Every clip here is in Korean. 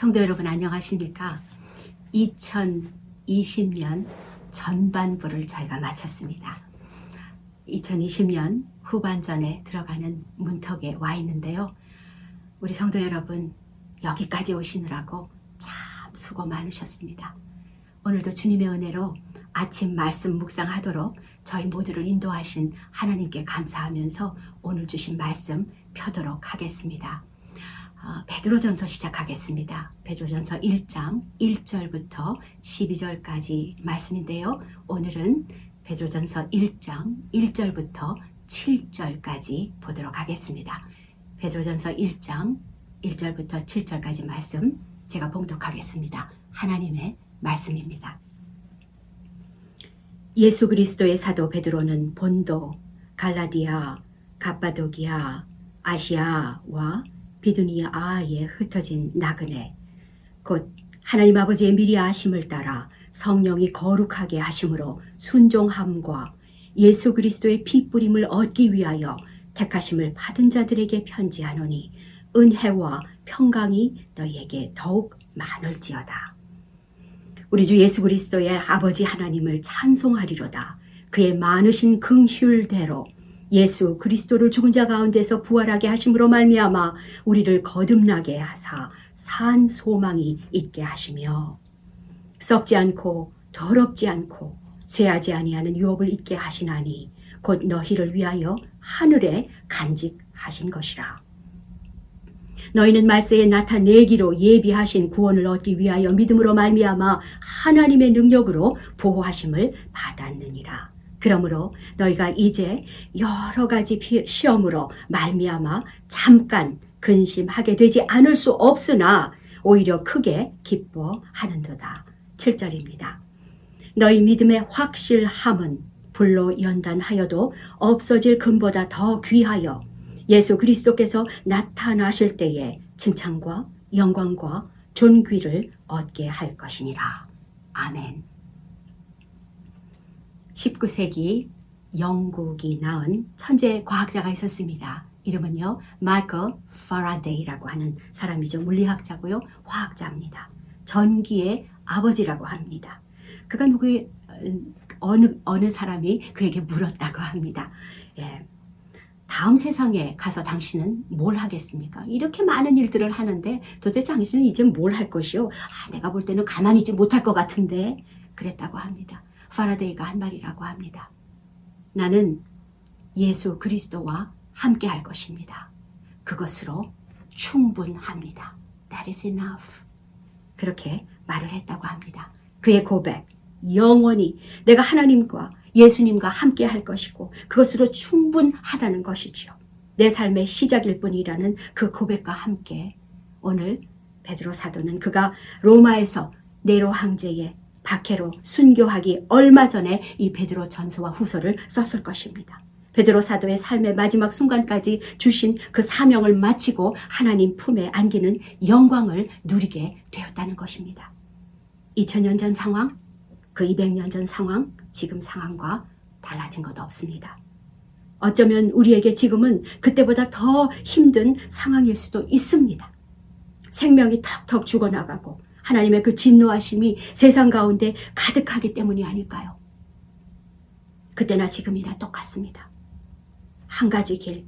성도 여러분 안녕하십니까? 2020년 전반부를 저희가 마쳤습니다. 2020년 후반전에 들어가는 문턱에 와 있는데요. 우리 성도 여러분 여기까지 오시느라고 참 수고 많으셨습니다. 오늘도 주님의 은혜로 아침 말씀 묵상하도록 저희 모두를 인도하신 하나님께 감사하면서 오늘 주신 말씀 펴도록 하겠습니다. 어, 베드로전서 시작하겠습니다. 베드로전서 1장 1절부터 12절까지 말씀인데요. 오늘은 베드로전서 1장 1절부터 7절까지 보도록 하겠습니다. 베드로전서 1장 1절부터 7절까지 말씀 제가 봉독하겠습니다. 하나님의 말씀입니다. 예수 그리스도의 사도 베드로는 본도, 갈라디아, 갑바도기아, 아시아와 비두니아에 흩어진 나그네 곧 하나님 아버지의 미리 아심을 따라 성령이 거룩하게 하심으로 순종함과 예수 그리스도의 피 뿌림을 얻기 위하여 택하심을 받은 자들에게 편지하노니 은혜와 평강이 너희에게 더욱 많을지어다. 우리 주 예수 그리스도의 아버지 하나님을 찬송하리로다. 그의 많으신 긍휼대로 예수 그리스도를 죽은 자 가운데서 부활하게 하심으로 말미암아 우리를 거듭나게 하사 산 소망이 있게 하시며 썩지 않고 더럽지 않고 쇠하지 아니하는 유업을 있게 하시나니 곧 너희를 위하여 하늘에 간직하신 것이라. 너희는 말세에 나타내기로 예비하신 구원을 얻기 위하여 믿음으로 말미암아 하나님의 능력으로 보호하심을 받았느니라. 그러므로 너희가 이제 여러 가지 시험으로 말미암아 잠깐 근심하게 되지 않을 수 없으나 오히려 크게 기뻐하는도다. 7절입니다. 너희 믿음의 확실함은 불로 연단하여도 없어질 금보다 더 귀하여 예수 그리스도께서 나타나실 때에 칭찬과 영광과 존귀를 얻게 할 것이니라. 아멘. 19세기 영국이 낳은 천재 과학자가 있었습니다. 이름은요, 마이클 파라데이라고 하는 사람이죠. 물리학자고요, 화학자입니다. 전기의 아버지라고 합니다. 그가 누구의 어느 어느 사람이 그에게 물었다고 합니다. 예. 다음 세상에 가서 당신은 뭘 하겠습니까? 이렇게 많은 일들을 하는데 도대체 당신은 이제 뭘 할 것이요? 아, 내가 볼 때는 가만히 있지 못할 것 같은데 그랬다고 합니다. 파라데이가 한 말이라고 합니다. 나는 예수 그리스도와 함께 할 것입니다. 그것으로 충분합니다. That is enough. 그렇게 말을 했다고 합니다. 그의 고백, 영원히 내가 하나님과 예수님과 함께 할 것이고 그것으로 충분하다는 것이지요. 내 삶의 시작일 뿐이라는 그 고백과 함께 오늘 베드로 사도는 그가 로마에서 네로 황제의 박해로 순교하기 얼마 전에 이 베드로 전서와 후서를 썼을 것입니다. 베드로 사도의 삶의 마지막 순간까지 주신 그 사명을 마치고 하나님 품에 안기는 영광을 누리게 되었다는 것입니다. 2000년 전 상황, 그 200년 전 상황, 지금 상황과 달라진 것 없습니다. 어쩌면 우리에게 지금은 그때보다 더 힘든 상황일 수도 있습니다. 생명이 턱턱 죽어나가고 하나님의 그 진노하심이 세상 가운데 가득하기 때문이 아닐까요? 그때나 지금이나 똑같습니다. 한 가지 길.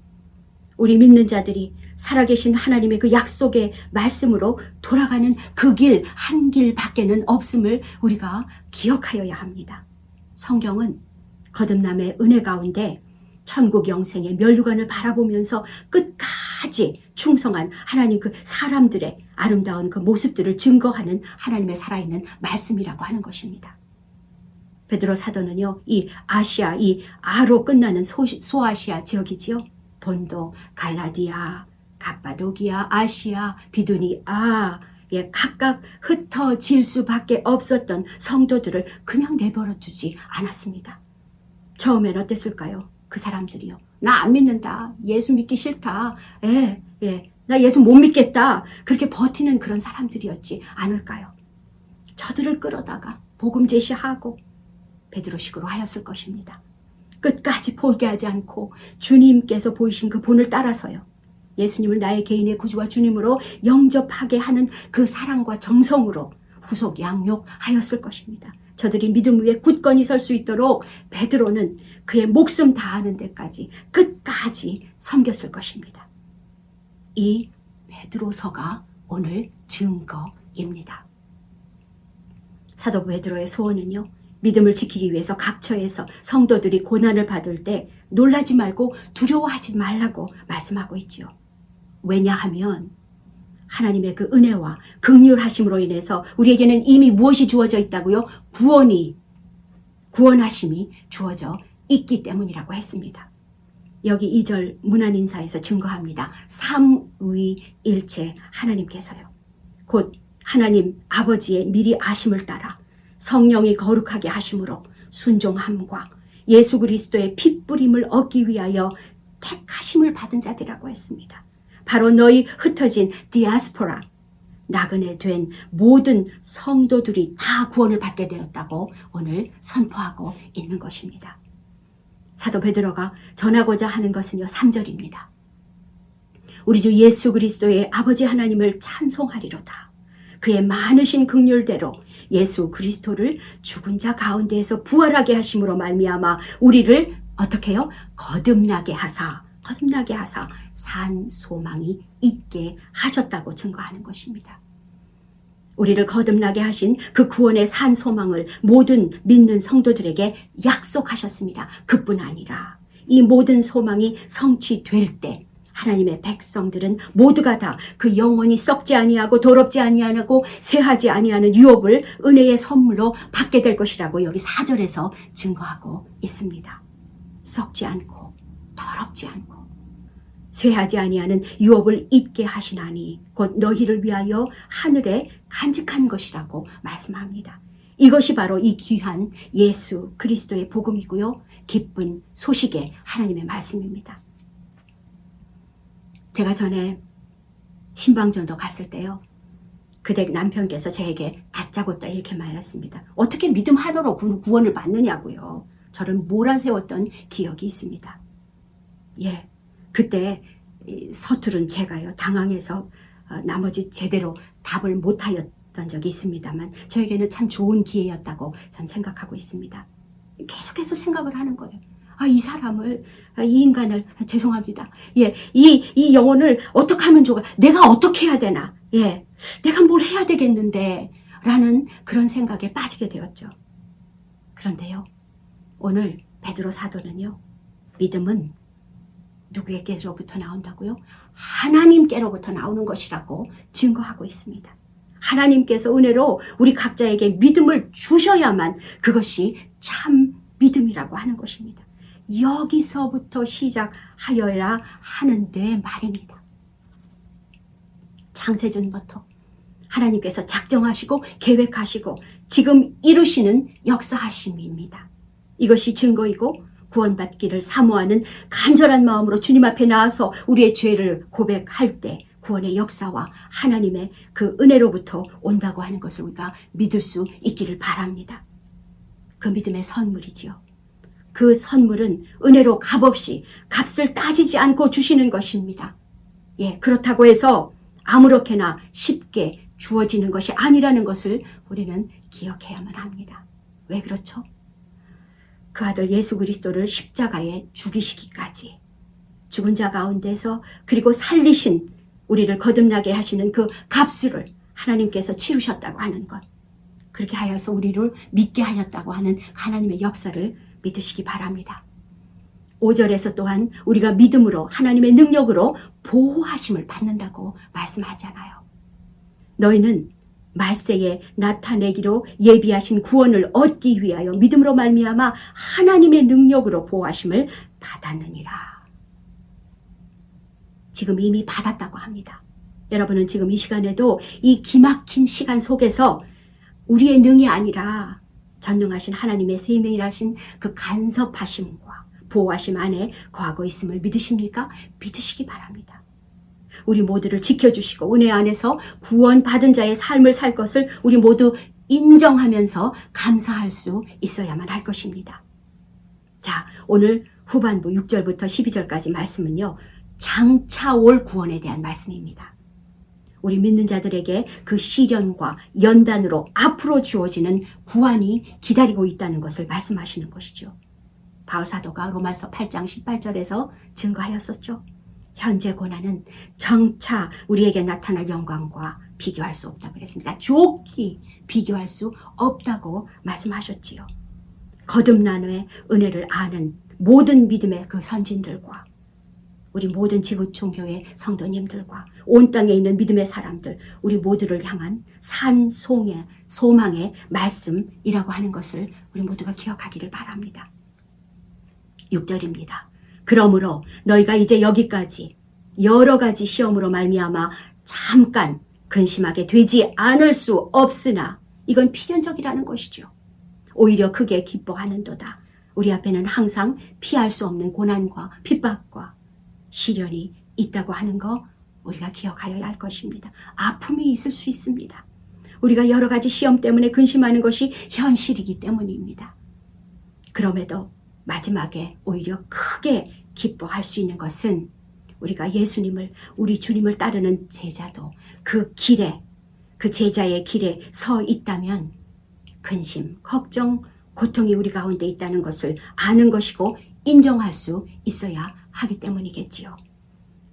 우리 믿는 자들이 살아계신 하나님의 그 약속의 말씀으로 돌아가는 그 길, 한 길 밖에는 없음을 우리가 기억하여야 합니다. 성경은 거듭남의 은혜 가운데 천국 영생의 멸류관을 바라보면서 끝까지 충성한 하나님 그 사람들의 아름다운 그 모습들을 증거하는 하나님의 살아있는 말씀이라고 하는 것입니다. 베드로 사도는요, 이 아시아, 이 아로 끝나는 소, 소아시아 지역이지요. 본도, 갈라디아, 갑바도기아, 아시아, 비두니아, 예, 각각 흩어질 수밖에 없었던 성도들을 그냥 내버려 두지 않았습니다. 처음엔 어땠을까요? 그 사람들이요. 나 안 믿는다. 예수 믿기 싫다. 예, 예. 나 예수 못 믿겠다. 그렇게 버티는 그런 사람들이었지 않을까요? 저들을 끌어다가 복음 제시하고 베드로식으로 하였을 것입니다. 끝까지 포기하지 않고 주님께서 보이신 그 본을 따라서요. 예수님을 나의 개인의 구주와 주님으로 영접하게 하는 그 사랑과 정성으로 후속 양육하였을 것입니다. 저들이 믿음 위에 굳건히 설 수 있도록 베드로는 그의 목숨 다하는 데까지 끝까지 섬겼을 것입니다. 이 베드로서가 오늘 증거입니다. 사도 베드로의 소원은요. 믿음을 지키기 위해서 각처에서 성도들이 고난을 받을 때 놀라지 말고 두려워하지 말라고 말씀하고 있지요. 왜냐하면 하나님의 그 은혜와 극률하심으로 인해서 우리에게는 이미 무엇이 주어져 있다고요? 구원이 구원하심이 주어져 있기 때문이라고 했습니다. 여기 2절 문안인사에서 증거합니다. 삼위일체 하나님께서요. 곧 하나님 아버지의 미리 아심을 따라 성령이 거룩하게 하심으로 순종함과 예수 그리스도의 핏뿌림을 얻기 위하여 택하심을 받은 자들이라고 했습니다. 바로 너희 흩어진 디아스포라 나그네 된 모든 성도들이 다 구원을 받게 되었다고 오늘 선포하고 있는 것입니다. 사도 베드로가 전하고자 하는 것은요 3절입니다. 우리 주 예수 그리스도의 아버지 하나님을 찬송하리로다. 그의 많으신 극률대로 예수 그리스도를 죽은 자 가운데에서 부활하게 하심으로 말미암아 우리를 어떻게 해요? 거듭나게 하사 거듭나게 하사 산 소망이 있게 하셨다고 증거하는 것입니다. 우리를 거듭나게 하신 그 구원의 산 소망을 모든 믿는 성도들에게 약속하셨습니다. 그뿐 아니라 이 모든 소망이 성취될 때 하나님의 백성들은 모두가 다 그 영원히 썩지 아니하고 더럽지 아니하고 쇠하지 아니하는 유업을 은혜의 선물로 받게 될 것이라고 여기 사절에서 증거하고 있습니다. 썩지 않고 더럽지 않고 쇠하지 아니하는 유업을 잊게 하시나니 곧 너희를 위하여 하늘에 간직한 것이라고 말씀합니다. 이것이 바로 이 귀한 예수 그리스도의 복음이고요. 기쁜 소식의 하나님의 말씀입니다. 제가 전에 신방전도 갔을 때요. 그대 남편께서 저에게 다짜고짜 이렇게 말했습니다. 어떻게 믿음 하나로 구원을 받느냐고요. 저를 몰아세웠던 기억이 있습니다. 예, 그때 서투른 제가요 당황해서 어, 나머지 제대로 답을 못하였던 적이 있습니다만 저에게는 참 좋은 기회였다고 전 생각하고 있습니다. 계속해서 생각을 하는 거예요. 아, 이 사람을, 아, 이 인간을, 아, 죄송합니다. 예, 이, 이 영혼을 어떻게 하면 좋아? 내가 어떻게 해야 되나? 예, 내가 뭘 해야 되겠는데, 라는 그런 생각에 빠지게 되었죠. 그런데요, 오늘 베드로 사도는요, 믿음은 누구에게로부터 나온다고요? 하나님께로부터 나오는 것이라고 증거하고 있습니다. 하나님께서 은혜로 우리 각자에게 믿음을 주셔야만 그것이 참 믿음이라고 하는 것입니다. 여기서부터 시작하여야 하는데 말입니다. 창세전부터 하나님께서 작정하시고 계획하시고 지금 이루시는 역사하심입니다. 이것이 증거이고 구원받기를 사모하는 간절한 마음으로 주님 앞에 나와서 우리의 죄를 고백할 때 구원의 역사와 하나님의 그 은혜로부터 온다고 하는 것을 우리가 믿을 수 있기를 바랍니다. 그 믿음의 선물이지요. 그 선물은 은혜로 값없이 값을 따지지 않고 주시는 것입니다. 예, 그렇다고 해서 아무렇게나 쉽게 주어지는 것이 아니라는 것을 우리는 기억해야만 합니다. 왜 그렇죠? 그 아들 예수 그리스도를 십자가에 죽이시기까지 죽은 자 가운데서 그리고 살리신 우리를 거듭나게 하시는 그 값을 하나님께서 치르셨다고 하는 것. 그렇게 하여서 우리를 믿게 하셨다고 하는 하나님의 역사를 믿으시기 바랍니다. 5절에서 또한 우리가 믿음으로 하나님의 능력으로 보호하심을 받는다고 말씀하잖아요. 너희는 말세에 나타내기로 예비하신 구원을 얻기 위하여 믿음으로 말미암아 하나님의 능력으로 보호하심을 받았느니라. 지금 이미 받았다고 합니다. 여러분은 지금 이 시간에도 이 기막힌 시간 속에서 우리의 능이 아니라 전능하신 하나님의 세명이라신 그 간섭하심과 보호하심 안에 거하고 있음을 믿으십니까? 믿으시기 바랍니다. 우리 모두를 지켜주시고 은혜 안에서 구원받은 자의 삶을 살 것을 우리 모두 인정하면서 감사할 수 있어야만 할 것입니다. 자, 오늘 후반부 6절부터 12절까지 말씀은요. 장차 올 구원에 대한 말씀입니다. 우리 믿는 자들에게 그 시련과 연단으로 앞으로 주어지는 구원이 기다리고 있다는 것을 말씀하시는 것이죠. 바울 사도가 로마서 8장 18절에서 증거하였었죠. 현재 고난은 정차 우리에게 나타날 영광과 비교할 수 없다고 그랬습니다. 좋기 비교할 수 없다고 말씀하셨지요. 거듭남의 은혜를 아는 모든 믿음의 그 선진들과 우리 모든 지구 종교의 성도님들과 온 땅에 있는 믿음의 사람들, 우리 모두를 향한 산송의 소망의 말씀이라고 하는 것을 우리 모두가 기억하기를 바랍니다. 6절입니다. 그러므로 너희가 이제 여기까지 여러 가지 시험으로 말미암아 잠깐 근심하게 되지 않을 수 없으나 이건 필연적이라는 것이죠. 오히려 크게 기뻐하는도다. 우리 앞에는 항상 피할 수 없는 고난과 핍박과 시련이 있다고 하는 거 우리가 기억하여야 할 것입니다. 아픔이 있을 수 있습니다. 우리가 여러 가지 시험 때문에 근심하는 것이 현실이기 때문입니다. 그럼에도 마지막에 오히려 크게 기뻐할 수 있는 것은 우리가 예수님을, 우리 주님을 따르는 제자도 그 길에, 그 제자의 길에 서 있다면 근심, 걱정, 고통이 우리 가운데 있다는 것을 아는 것이고 인정할 수 있어야 하기 때문이겠지요.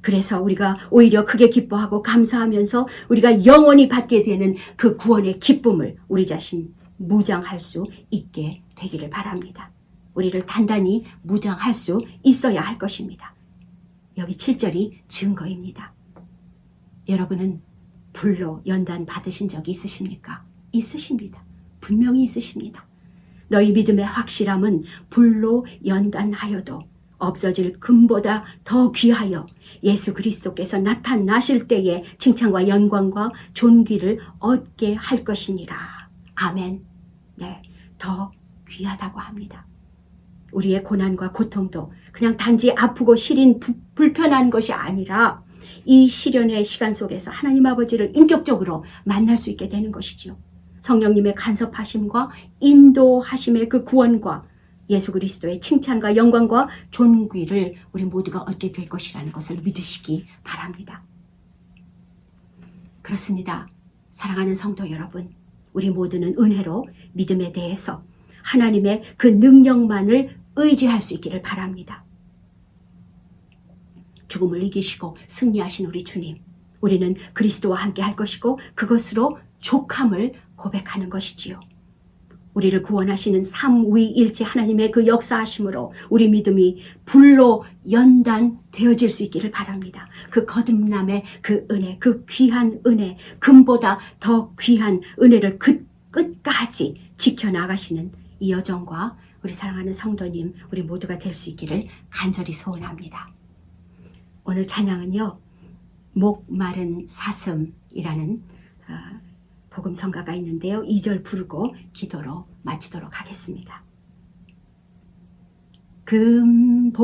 그래서 우리가 오히려 크게 기뻐하고 감사하면서 우리가 영원히 받게 되는 그 구원의 기쁨을 우리 자신 무장할 수 있게 되기를 바랍니다. 우리를 단단히 무장할 수 있어야 할 것입니다. 여기 7절이 증거입니다. 여러분은 불로 연단 받으신 적이 있으십니까? 있으십니다. 분명히 있으십니다. 너희 믿음의 확실함은 불로 연단하여도 없어질 금보다 더 귀하여 예수 그리스도께서 나타나실 때에 칭찬과 영광과 존귀를 얻게 할 것이니라. 아멘. 네, 더 귀하다고 합니다. 우리의 고난과 고통도 그냥 단지 아프고 시린 부, 불편한 것이 아니라 이 시련의 시간 속에서 하나님 아버지를 인격적으로 만날 수 있게 되는 것이죠. 성령님의 간섭하심과 인도하심의 그 구원과 예수 그리스도의 칭찬과 영광과 존귀를 우리 모두가 얻게 될 것이라는 것을 믿으시기 바랍니다. 그렇습니다. 사랑하는 성도 여러분, 우리 모두는 은혜로 믿음에 대해서 하나님의 그 능력만을 의지할 수 있기를 바랍니다. 죽음을 이기시고 승리하신 우리 주님, 우리는 그리스도와 함께 할 것이고 그것으로 족함을 고백하는 것이지요. 우리를 구원하시는 삼위일체 하나님의 그 역사하심으로 우리 믿음이 불로 연단되어질 수 있기를 바랍니다. 그 거듭남의 그 은혜, 그 귀한 은혜, 금보다 더 귀한 은혜를 그 끝까지 지켜나가시는 이 여정과 우리 사랑하는 성도님, 우리 모두가 될 수 있기를 간절히 소원합니다. 오늘 찬양은요, 목 마른 사슴이라는 어, 복음 성가가 있는데요. 2절 부르고 기도로 마치도록 하겠습니다.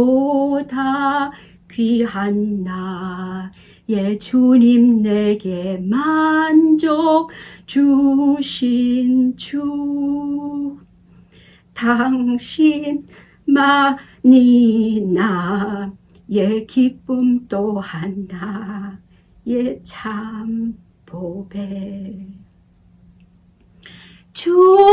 금보다 귀한 나의 주님 내게 만족 주신 주 당신만이 나의 기쁨 또한 나의 참 보배 주님만이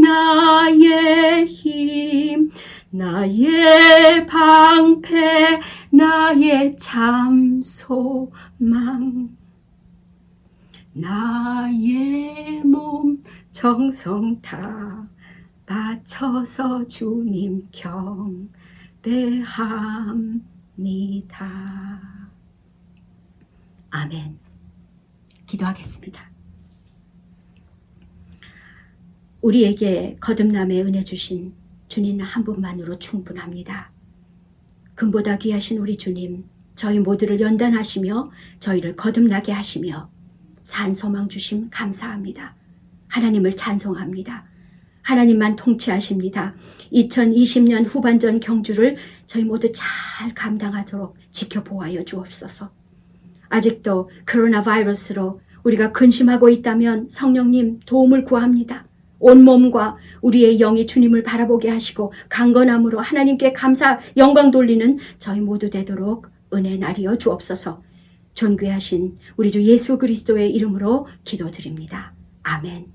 나의 힘, 나의 방패, 나의 참 소망. 나의 몸 정성 다 바쳐서 주님 경배합니다. 아멘. 기도하겠습니다. 우리에게 거듭남의 은혜 주신 주님 한 분만으로 충분합니다. 금보다 귀하신 우리 주님, 저희 모두를 연단하시며 저희를 거듭나게 하시며 산 소망 주심 감사합니다. 하나님을 찬송합니다. 하나님만 통치하십니다. 2020년 후반전 경주를 저희 모두 잘 감당하도록 지켜보아여 주옵소서. 아직도 코로나 바이러스로 우리가 근심하고 있다면 성령님 도움을 구합니다. 온 몸과 우리의 영이 주님을 바라보게 하시고 강건함으로 하나님께 감사 영광 돌리는 저희 모두 되도록 은혜 나리여 주옵소서. 존귀하신 우리 주 예수 그리스도의 이름으로 기도드립니다. 아멘.